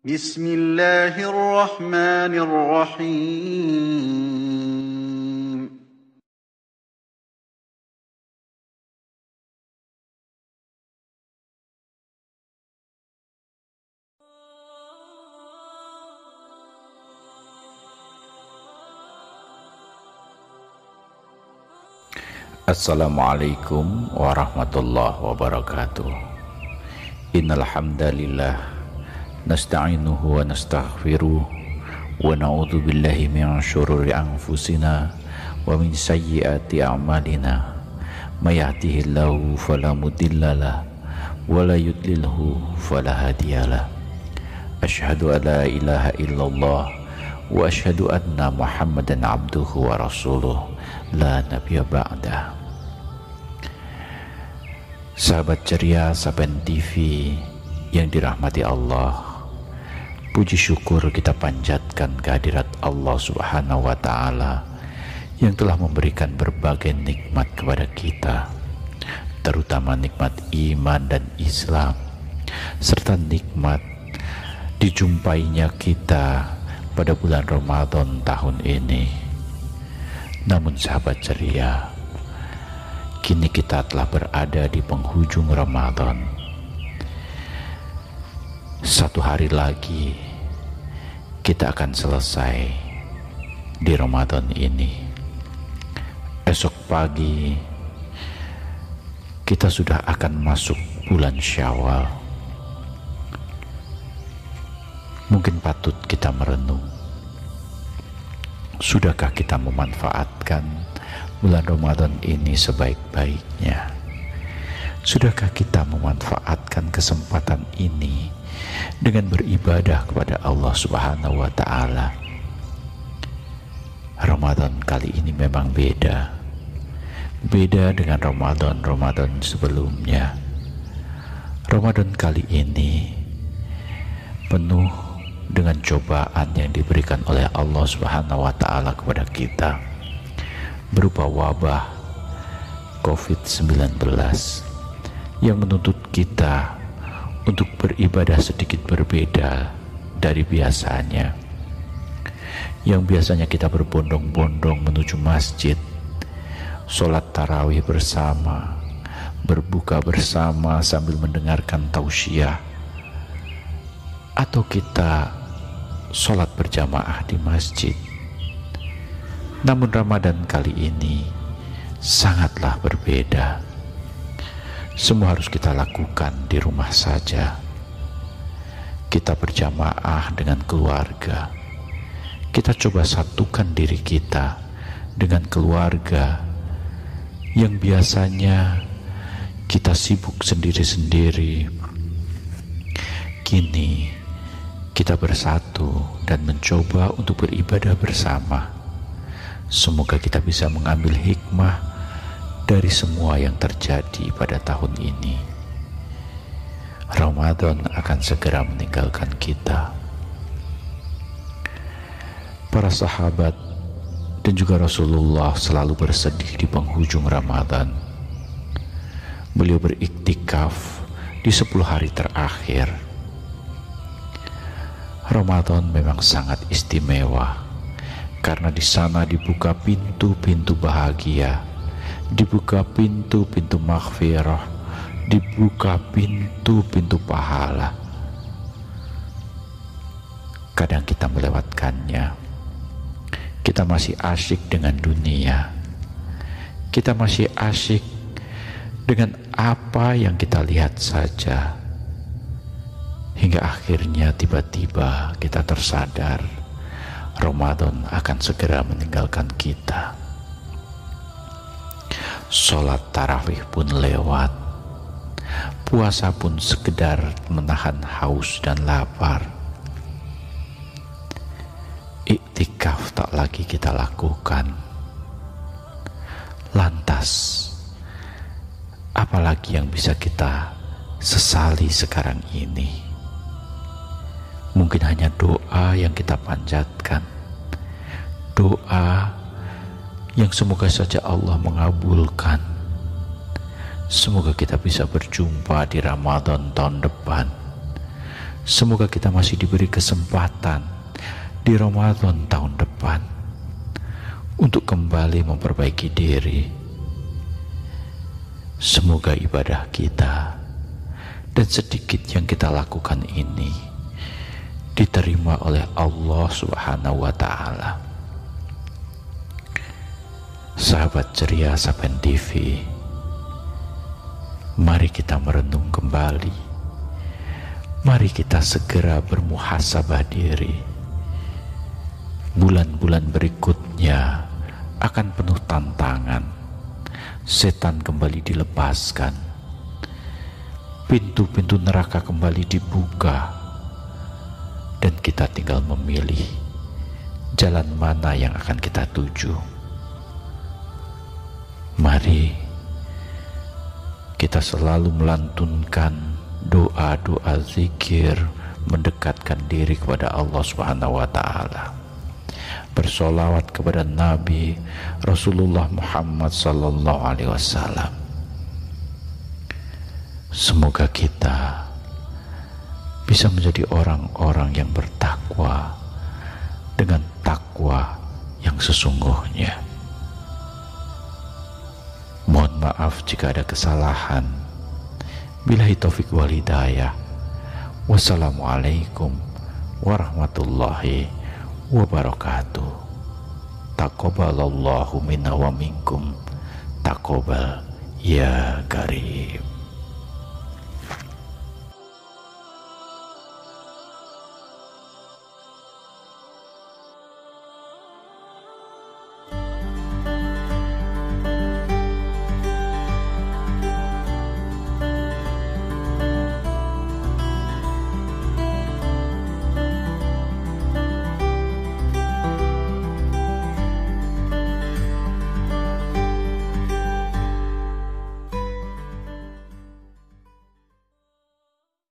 بسم الله الرحمن الرحيم. السلام عليكم ورحمة الله وبركاته إن الحمد لله nastaghfiruh wa na'udzu billahi min syururi anfusina wa min sayyiati a'malina may yahdihillahu fala mudhillalah wa la yudlilhu fala hadiyalah asyhadu an la ilaha illallah wa asyhadu anna muhammadan abduhu wa rasuluh la nabiyya ba'dah Sahabat ceria Saban TV yang dirahmati Allah Puji syukur kita panjatkan kehadirat Allah Subhanahu wa taala yang telah memberikan berbagai nikmat kepada kita, terutama nikmat iman dan Islam serta nikmat dijumpainya kita pada bulan Ramadan tahun ini. Namun sahabat ceria, kini kita telah berada di penghujung Ramadan satu hari lagi kita akan selesai di Ramadan ini. Esok pagi kita sudah akan masuk bulan Syawal. Mungkin patut kita merenung. Sudahkah kita memanfaatkan bulan Ramadan ini sebaik-baiknya? Sudahkah kita memanfaatkan kesempatan ini dengan beribadah kepada Allah Subhanahu wa taala. Ramadan kali ini memang beda. Beda dengan Ramadan-Ramadan sebelumnya. Ramadan kali ini penuh dengan cobaan yang diberikan oleh Allah Subhanahu wa taala kepada kita berupa wabah COVID-19 yang menuntut kita untuk beribadah sedikit berbeda dari biasanya. Yang biasanya kita berbondong-bondong menuju masjid, sholat tarawih bersama, berbuka bersama sambil mendengarkan tausiah, atau kita sholat berjamaah di masjid. Namun Ramadan kali ini sangatlah berbeda semua harus kita lakukan di rumah saja. Kita berjamaah dengan keluarga. Kita coba satukan diri kita dengan keluarga yang biasanya kita sibuk sendiri-sendiri. Kini kita bersatu dan mencoba untuk beribadah bersama. Semoga kita bisa mengambil hikmah dari semua yang terjadi pada tahun ini. Ramadan akan segera meninggalkan kita. Para sahabat dan juga Rasulullah selalu bersedih di penghujung Ramadan. Beliau beriktikaf di 10 hari terakhir. Ramadan memang sangat istimewa karena di sana dibuka pintu-pintu bahagia dibuka pintu-pintu maghfirah, dibuka pintu-pintu pahala. Kadang kita melewatkannya. Kita masih asyik dengan dunia. Kita masih asyik dengan apa yang kita lihat saja. Hingga akhirnya tiba-tiba kita tersadar Ramadan akan segera meninggalkan kita. Sholat tarawih pun lewat. Puasa pun sekedar menahan haus dan lapar. Iktikaf tak lagi kita lakukan. Lantas Apalagi yang bisa kita sesali sekarang ini? Mungkin hanya doa yang kita panjatkan. Doa yang semoga saja Allah mengabulkan. Semoga kita bisa berjumpa di Ramadan tahun depan. Semoga kita masih diberi kesempatan di Ramadan tahun depan untuk kembali memperbaiki diri. Semoga ibadah kita dan sedikit yang kita lakukan ini diterima oleh Allah Subhanahu wa taala. Sahabat ceria Sapen TV, mari kita merenung kembali. Mari kita segera bermuhasabah diri. Bulan-bulan berikutnya akan penuh tantangan. Setan kembali dilepaskan. Pintu-pintu neraka kembali dibuka. Dan kita tinggal memilih jalan mana yang akan kita tuju. Mari kita selalu melantunkan doa-doa zikir mendekatkan diri kepada Allah Subhanahu wa taala bersolawat kepada Nabi Rasulullah Muhammad Sallallahu Alaihi Wasallam. Semoga kita bisa menjadi orang-orang yang bertakwa dengan takwa yang sesungguhnya. Maaf jika ada kesalahan. Bilahi taufik wal hidayah. Wassalamualaikum warahmatullahi wabarakatuh. Taqabbalallahu minna wa minkum. Taqabbal ya karim.